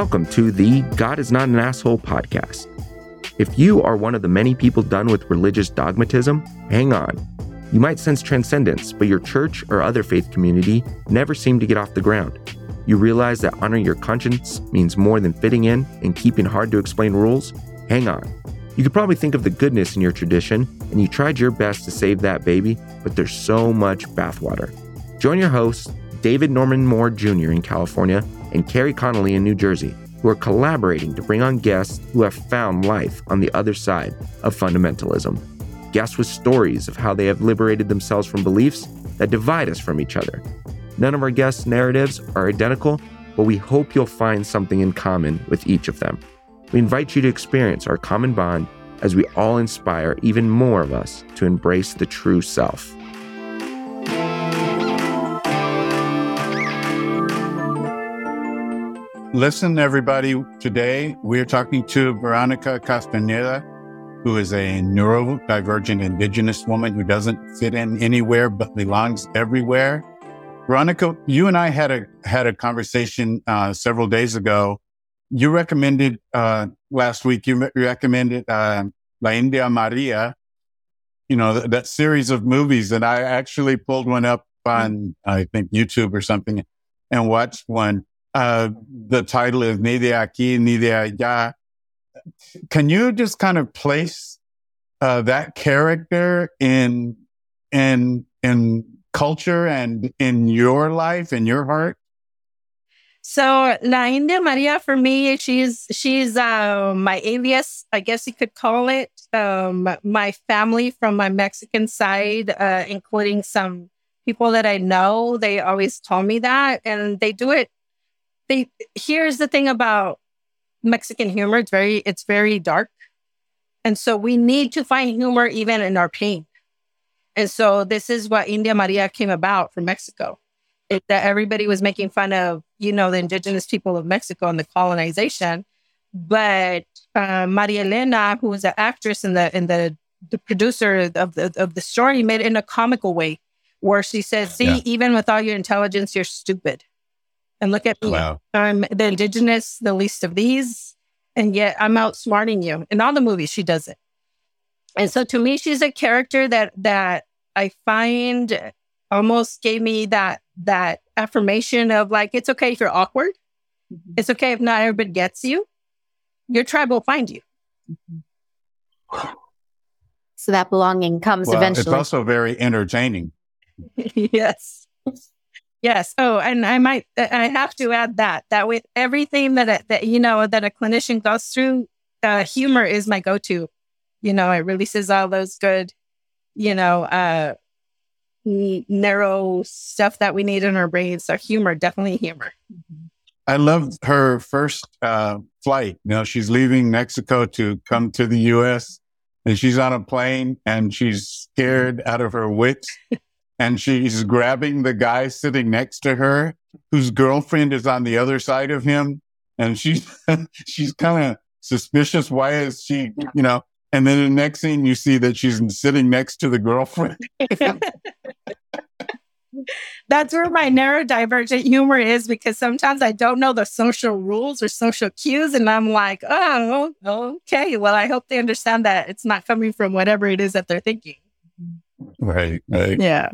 welcome to the God is Not an Asshole podcast. If you are one of the many people done with religious dogmatism, hang on. You might sense transcendence, but your church or other faith community never seem to get off the ground. You realize that honoring your conscience means more than fitting in and keeping hard to explain rules? Hang on. You could probably think of the goodness in your tradition, and you tried your best to save that baby, but there's so much bathwater. Join your hosts, David Norman Moore Jr. in California and Carrie Connolly in New Jersey, who are collaborating to bring on guests who have found life on the other side of fundamentalism. Guests with stories of how they have liberated themselves from beliefs that divide us from each other. None of our guests' narratives are identical, but we hope you'll find something in common with each of them. We invite you to experience our common bond as we all inspire even more of us to embrace the true self. Listen, everybody. Today we're talking to Veronica Castaneda, who is a neurodivergent indigenous woman who doesn't fit in anywhere but belongs everywhere. Veronica, you and I had a had a conversation uh, several days ago. You recommended uh, last week. You re- recommended uh, La India Maria. You know th- that series of movies, and I actually pulled one up on I think YouTube or something, and watched one uh, the title is Ni de aquí, ni de allá. Can you just kind of place uh, that character in in in culture and in your life in your heart? So La India Maria for me, she's she's uh, my alias, I guess you could call it. Um, my family from my Mexican side, uh, including some people that I know, they always tell me that, and they do it they here's the thing about Mexican humor. It's very it's very dark. And so we need to find humor even in our pain. And so this is what India Maria came about from Mexico. It, that everybody was making fun of, you know, the indigenous people of Mexico and the colonization. But uh, Maria Elena, who was an actress and the and the the producer of the of the story, made it in a comical way, where she says, "See, yeah. even with all your intelligence, you're stupid." And look at me. Wow. I'm the indigenous, the least of these. And yet I'm outsmarting you. In all the movies, she does it. And so to me, she's a character that that I find almost gave me that that affirmation of like, it's okay if you're awkward. Mm-hmm. It's okay if not everybody gets you. Your tribe will find you. So that belonging comes well, eventually. It's also very entertaining. yes. Yes. Oh, and I might, I have to add that, that with everything that, that, you know, that a clinician goes through, uh, humor is my go-to. You know, it releases all those good, you know, uh, narrow stuff that we need in our brains. So humor, definitely humor. I love her first uh, flight. You know, she's leaving Mexico to come to the U.S. and she's on a plane and she's scared out of her wits. and she's grabbing the guy sitting next to her whose girlfriend is on the other side of him and she's she's kind of suspicious why is she you know and then the next scene you see that she's sitting next to the girlfriend that's where my neurodivergent humor is because sometimes I don't know the social rules or social cues. And I'm like, oh, okay. Well, I hope they understand that it's not coming from whatever it is that they're thinking. Right. Right. Yeah.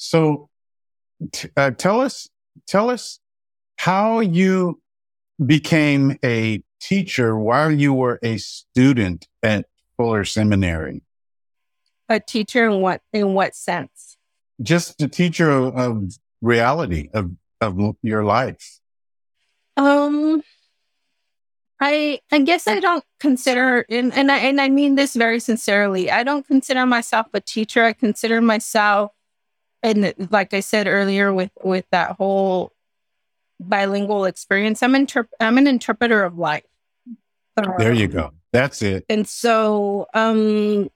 So t- uh, tell us, tell us how you became a teacher while you were a student at Fuller Seminary. A teacher in what in what sense? Just a teacher of, of reality of of your life. Um, I I guess I don't consider and and I and I mean this very sincerely. I don't consider myself a teacher. I consider myself and like I said earlier, with with that whole bilingual experience, I'm interp- I'm an interpreter of life. there you go. That's it. And so, um,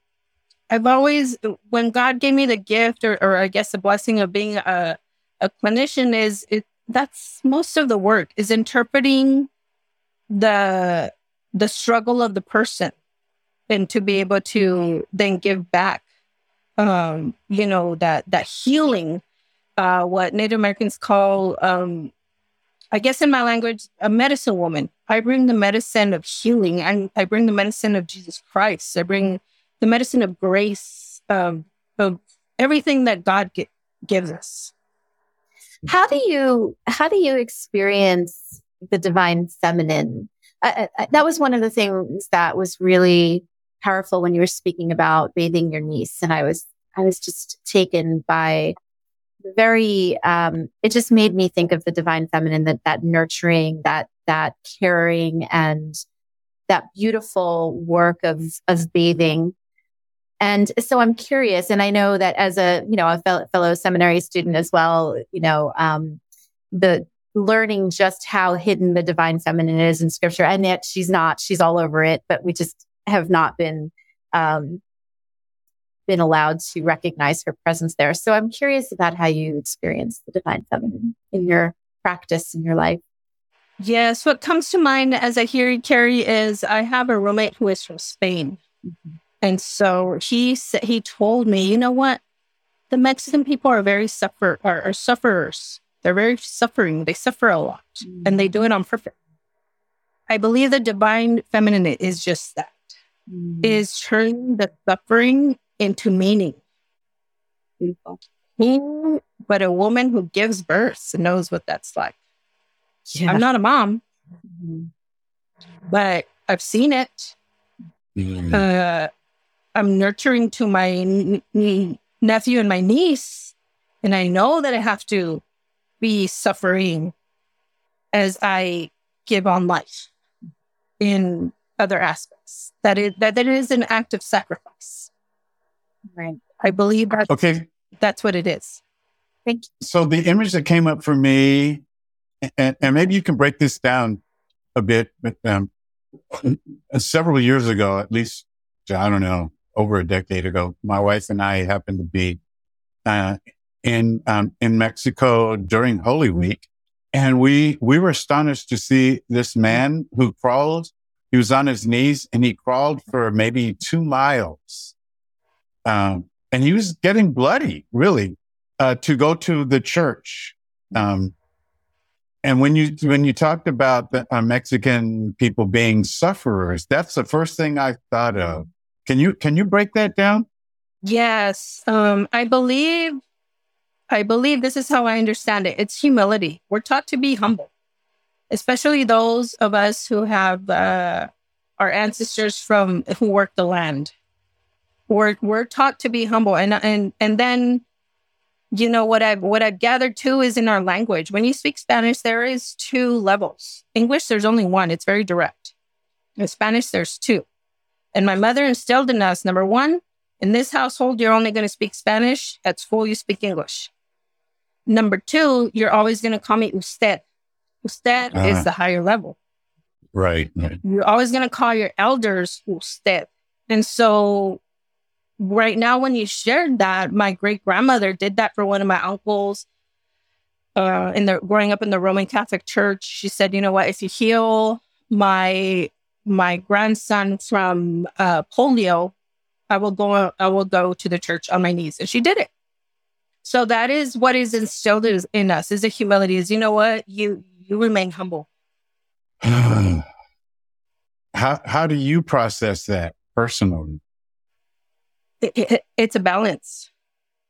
I've always, when God gave me the gift, or, or I guess the blessing of being a a clinician, is it that's most of the work is interpreting the the struggle of the person, and to be able to then give back um, you know, that that healing, uh, what Native Americans call um, I guess in my language, a medicine woman. I bring the medicine of healing and I bring the medicine of Jesus Christ. I bring the medicine of grace, um, of everything that God gi- gives us. How do you how do you experience the divine feminine? Uh, that was one of the things that was really powerful when you were speaking about bathing your niece, and I was I was just taken by very. Um, it just made me think of the divine feminine, that that nurturing, that that caring, and that beautiful work of of bathing and so I'm curious, and I know that as a you know a fellow, fellow seminary student as well, you know um, the learning just how hidden the divine feminine is in Scripture, and yet she's not; she's all over it. But we just have not been um, been allowed to recognize her presence there. So I'm curious about how you experience the divine feminine in your practice in your life. Yes, what comes to mind as I hear you, Carrie, is I have a roommate who is from Spain. Mm-hmm. And so he said, he told me, you know what? The Mexican people are very suffer are, are sufferers. They're very suffering. They suffer a lot mm. and they do it on purpose. I believe the divine feminine is just that. Mm. Is turning the suffering into meaning. Beautiful. but a woman who gives birth knows what that's like. Yeah. I'm not a mom, mm-hmm. but I've seen it. Mm. Uh, I'm nurturing to my n- n- nephew and my niece, and I know that I have to be suffering as I give on life in other aspects. That it that, that it is an act of sacrifice. Right. I believe that okay. that's what it is. Thank you. So the image that came up for me, and, and maybe you can break this down a bit, but um, several years ago, at least, I don't know, over a decade ago. My wife and I happened to be uh, in um, in Mexico during Holy Week, and we we were astonished to see this man who crawled. He was on his knees and he crawled for maybe two miles, um, and he was getting bloody, really, uh, to go to the church. Um, and when you when you talked about the uh, Mexican people being sufferers, that's the first thing I thought of can you can you break that down? Yes. Um, I believe I believe this is how I understand it. It's humility. We're taught to be humble, especially those of us who have uh, our ancestors from who worked the land. We're we're taught to be humble, and and and then, you know what I've what I've gathered too is in our language. When you speak Spanish, there is two levels. English, there's only one. It's very direct. In Spanish, there's two. And my mother instilled in us number one, in this household, you're only going to speak Spanish. At school, you speak English. Number two, you're always going to call me usted. Usted uh, is ah. the higher level. Right, right. You're always going to call your elders usted. And so, right now, when you shared that, my great grandmother did that for one of my uncles. Uh, in the growing up in the Roman Catholic Church, she said, "You know what? If you heal my my grandson from uh, polio, I will go. I will go to the church on my knees, and she did it. So that is what is instilled in us: is a humility. Is you know what you you remain humble. how how do you process that personally? It, it, it's a balance.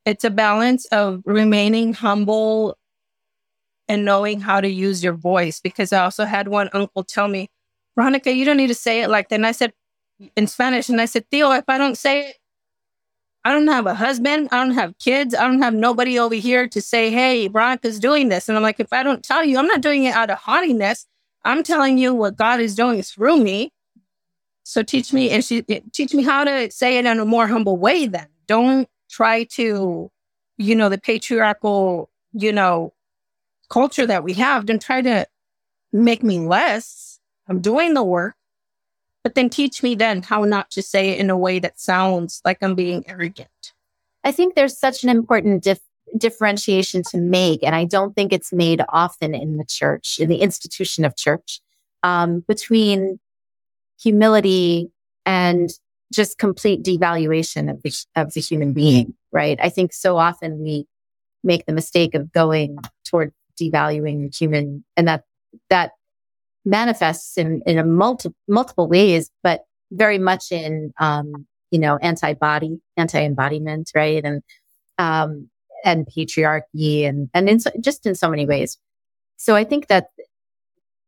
It's a balance of remaining humble and knowing how to use your voice. Because I also had one uncle tell me, Veronica, you don't need to say it like that. And I said in Spanish, and I said, Theo, if I don't say it, I don't have a husband. I don't have kids. I don't have nobody over here to say, hey, Veronica's doing this. And I'm like, if I don't tell you, I'm not doing it out of haughtiness. I'm telling you what God is doing through me. So teach me and she eh, teach me how to say it in a more humble way then. Don't try to, you know, the patriarchal, you know, culture that we have. Don't try to make me less I'm doing the work, but then teach me then how not to say it in a way that sounds like I'm being arrogant. I think there's such an important dif- differentiation to make, and I don't think it's made often in the church, in the institution of church, um, between humility and just complete devaluation of the, of the human being, right? I think so often we make the mistake of going toward devaluing human, and that that manifests in, in a multi, multiple ways, but very much in, um, you know, anti-body, anti-embodiment, right? And, um, and patriarchy and, and in so, just in so many ways. So I think that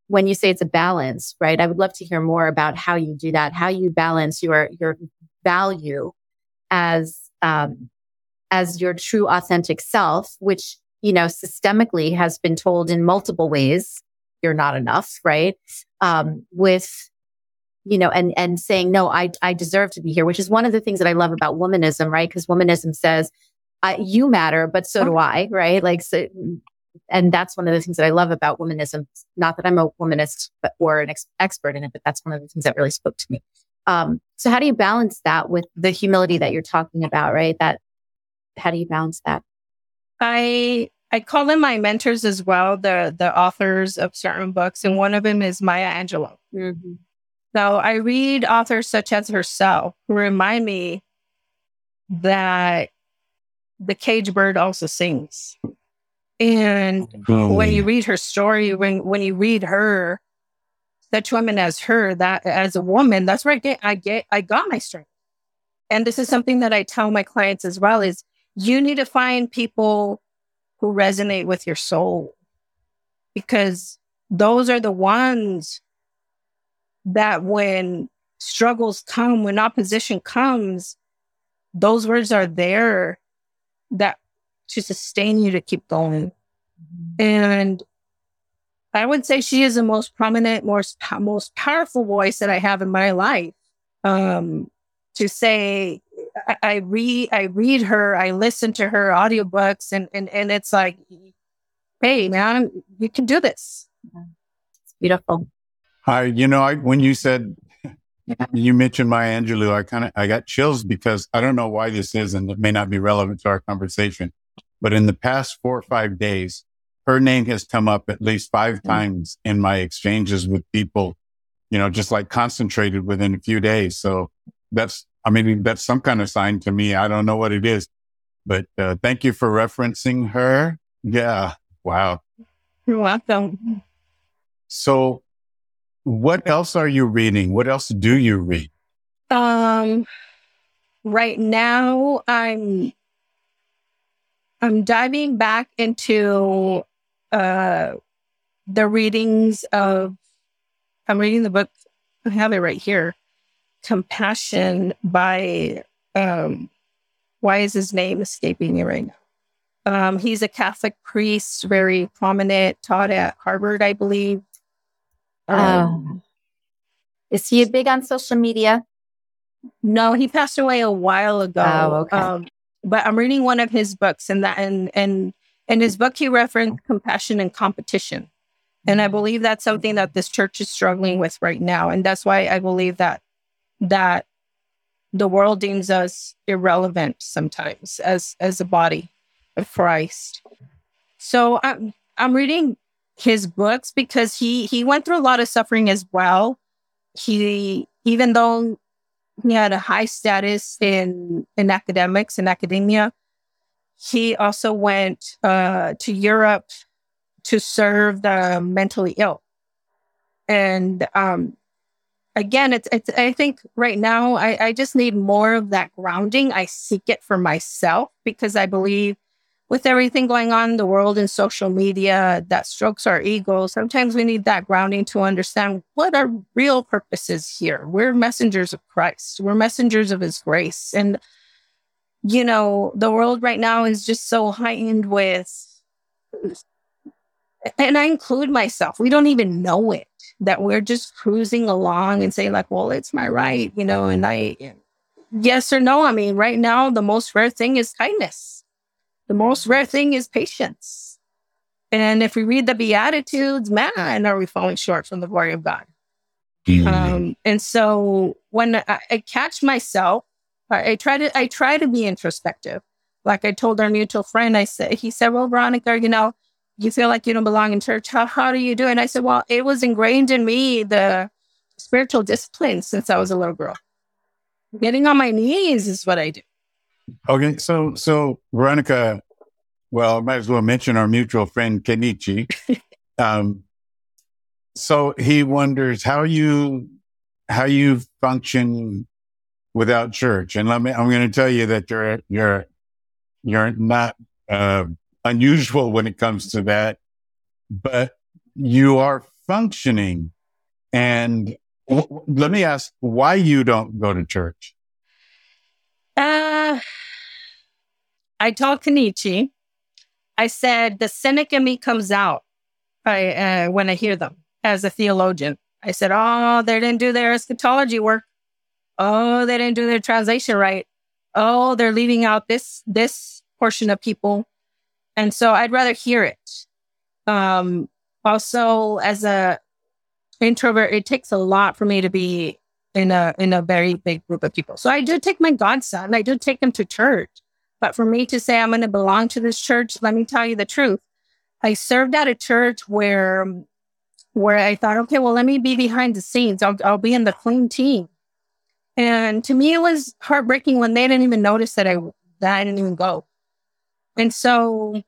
when you say it's a balance, right? I would love to hear more about how you do that, how you balance your, your value as, um, as your true authentic self, which, you know, systemically has been told in multiple ways, you're not enough, right? Um, with, you know, and, and saying, no, I, I deserve to be here, which is one of the things that I love about womanism, right? Because womanism says, you matter, but so do I, right? Like, so, and that's one of the things that I love about womanism. Not that I'm a womanist but, or an ex- expert in it, but that's one of the things that really spoke to me. Um, so how do you balance that with the humility that you're talking about, right? That how do you balance that? I I call them my mentors as well, the the authors of certain books, and one of them is Maya Angelou. Mm-hmm. So I read authors such as herself who remind me that the cage bird also sings. And oh. when you read her story, when when you read her, such women as her, that as a woman, that's where I get I get I got my strength. And this is something that I tell my clients as well is you need to find people who resonate with your soul because those are the ones that when struggles come, when opposition comes, those words are there that to sustain you to keep going. And I would say she is the most prominent, most, most powerful voice that I have in my life. Um, to say, I, I read I read her, I listen to her audiobooks and and and it's like, hey man, you can do this. It's beautiful. Hi, you know, I when you said you mentioned Maya Angelou, I kind of I got chills because I don't know why this is, and it may not be relevant to our conversation. But in the past four or five days, her name has come up at least five mm-hmm. times in my exchanges with people, you know, just like concentrated within a few days. So that's I mean, that's some kind of sign to me. I don't know what it is, but uh, thank you for referencing her. Yeah. Wow. You're welcome. So, what else are you reading? What else do you read? Um, right now I'm I'm diving back into uh the readings of I'm reading the book. I have it right here compassion by um, why is his name escaping me right now? Um, he's a Catholic priest, very prominent, taught at Harvard, I believe. Um, um, is he big on social media? No, he passed away a while ago. Oh, okay. Um, but I'm reading one of his books, and that and and in his book he referenced compassion and competition, and I believe that's something that this church is struggling with right now, and that's why I believe that that the world deems us irrelevant sometimes as as a body of Christ. So I'm I'm reading his books because he he went through a lot of suffering as well. He even though he had a high status in in academics and academia, he also went uh, to Europe to serve the mentally ill. And um, again, it's, it's, I think right now I, I just need more of that grounding. I seek it for myself because I believe with everything going on in the world and social media that strokes our ego, sometimes we need that grounding to understand what our real purpose is here. We're messengers of Christ, we're messengers of his grace. And, you know, the world right now is just so heightened with, and I include myself, we don't even know it that we're just cruising along and saying like, well, it's my right, you know, and I, yes or no. I mean, right now, the most rare thing is kindness. The most rare thing is patience. And if we read the Beatitudes, man, are we falling short from the glory of God? Um, and so when I, I catch myself, I, I, try to I try to be introspective. Like I told our mutual friend, I said, he said, "Well, Veronica, you know, you feel like you don't belong in church. How, how do you do it? And I said, well, it was ingrained in me, the spiritual discipline since I was a little girl. Getting on my knees is what I do. Okay. So, so Veronica, well, I might as well mention our mutual friend, Kenichi. um, so he wonders how you how you function without church. And let me I'm going to tell you that you're you're you're not uh, unusual when it comes to that, but you are functioning. And w- let me ask why you don't go to church. Uh, I told Kenichi, I said, the cynic in me comes out uh, when I hear them as a theologian. I said, oh, they didn't do their eschatology work. Oh, they didn't do their translation right. Oh, they're leaving out this, this portion of people. And so I'd rather hear it. Um, also as a introvert, it takes a lot for me to be in a, in a very big group of people. So I do take my godson. I do take him to church. But for me to say I'm going to belong to this church, let me tell you the truth. I served at a church where, where I thought, okay, well, let me be behind the scenes. I'll, I'll be in the clean team. And to me, it was heartbreaking when they didn't even notice that I, that I didn't even go. And so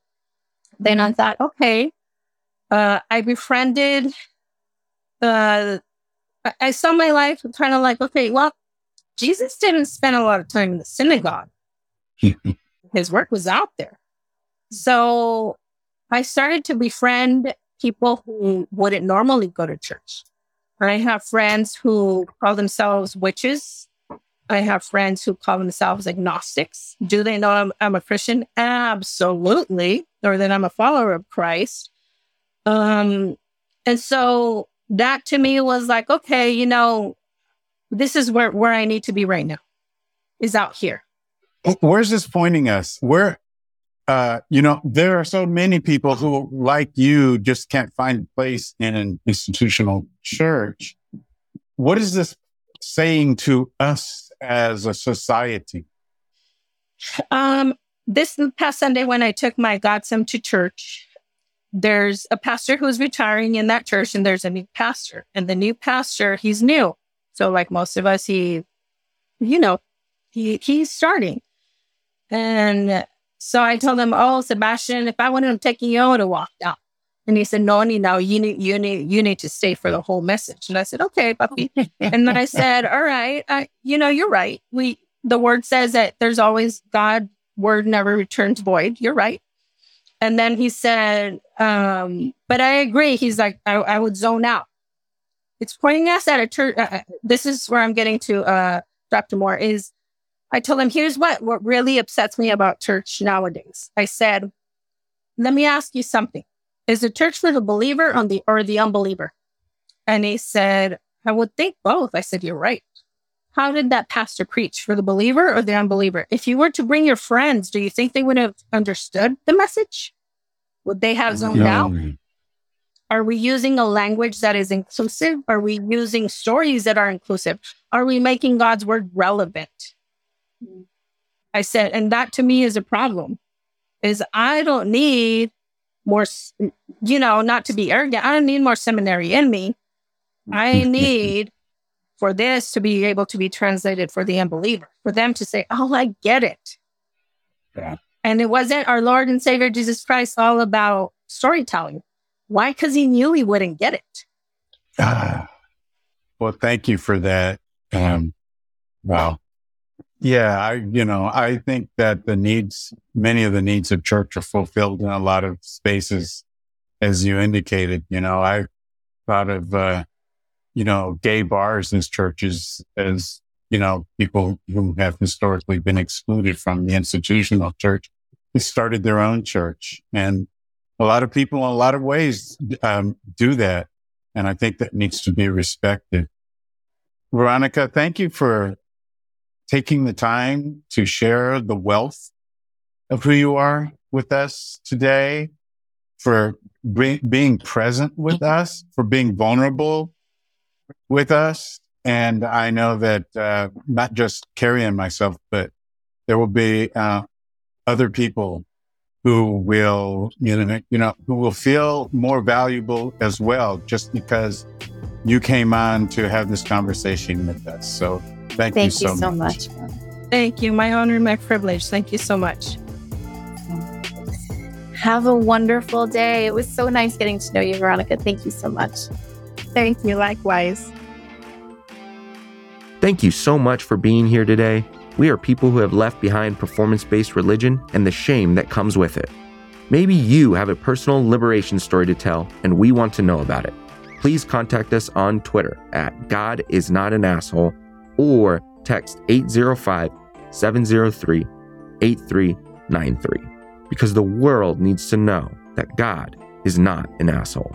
then I thought, okay, uh, I befriended, uh, I saw my life kind of like, okay, well, Jesus didn't spend a lot of time in the synagogue. His work was out there. So I started to befriend people who wouldn't normally go to church. I have friends who call themselves witches. I have friends who call themselves agnostics. Do they know I'm, I'm a Christian? Absolutely. Or that I'm a follower of Christ. Um, and so that to me was like, okay, you know, this is where, where I need to be right now is out here. Where's this pointing us? Where, uh, you know, there are so many people who, like you, just can't find a place in an institutional church. What is this saying to us as a society? Um, this past Sunday, when I took my godson to church, there's a pastor who's retiring in that church, and there's a new pastor. And the new pastor, he's new. So, like most of us, he, you know, he he's starting. And so I told him, "Oh, Sebastian, if I wanted him taking you, I would have walked out." And he said, "No, no, you need, you need, you need to stay for the whole message." And I said, "Okay, puppy." and then I said, "All right, I, you know, you're right. We, the word says that there's always God word never returns void. You're right." And then he said, um, "But I agree." He's like, I, I would zone out." It's pointing us at a church. Uh, uh, this is where I'm getting to, uh, Dr. Moore. Is I told him, here's what, what really upsets me about church nowadays. I said, let me ask you something. Is the church for the believer or the, or the unbeliever? And he said, I would think both. I said, you're right. How did that pastor preach for the believer or the unbeliever? If you were to bring your friends, do you think they would have understood the message? Would they have zoned Yeah. out? Are we using a language that is inclusive? Are we using stories that are inclusive? Are we making God's word relevant? I said, and that to me is a problem. Is I don't need more, you know, not to be arrogant. I don't need more seminary in me. I need for this to be able to be translated for the unbeliever, for them to say, "Oh, I get it." Yeah. And it wasn't our Lord and Savior Jesus Christ all about storytelling. Why? Because he knew he wouldn't get it. Ah, well, thank you for that. Um, wow. Yeah, I, you know, I think that the needs, many of the needs of church are fulfilled in a lot of spaces, as you indicated. You know, I thought of, uh, you know, gay bars as churches as, you know, people who have historically been excluded from the institutional church. They started their own church and a lot of people in a lot of ways, um, do that. And I think that needs to be respected. Veronica, thank you for taking the time to share the wealth of who you are with us today, for bring, being present with us, for being vulnerable with us. And I know that, uh, not just Carrie and myself, but there will be, uh, other people who will, you know, you know, who will feel more valuable as well, just because you came on to have this conversation with us. So thank, Thank you so, you so much. much. Thank you. My honor, and my privilege. Thank you so much. Have a wonderful day. It was so nice getting to know you, Veronica. Thank you so much. Thank you. Likewise. Thank you so much for being here today. We are people who have left behind performance based religion and the shame that comes with it. Maybe you have a personal liberation story to tell, and we want to know about it. Please contact us on Twitter at God is not an asshole or text 805 703 8393 because the world needs to know that God is not an asshole.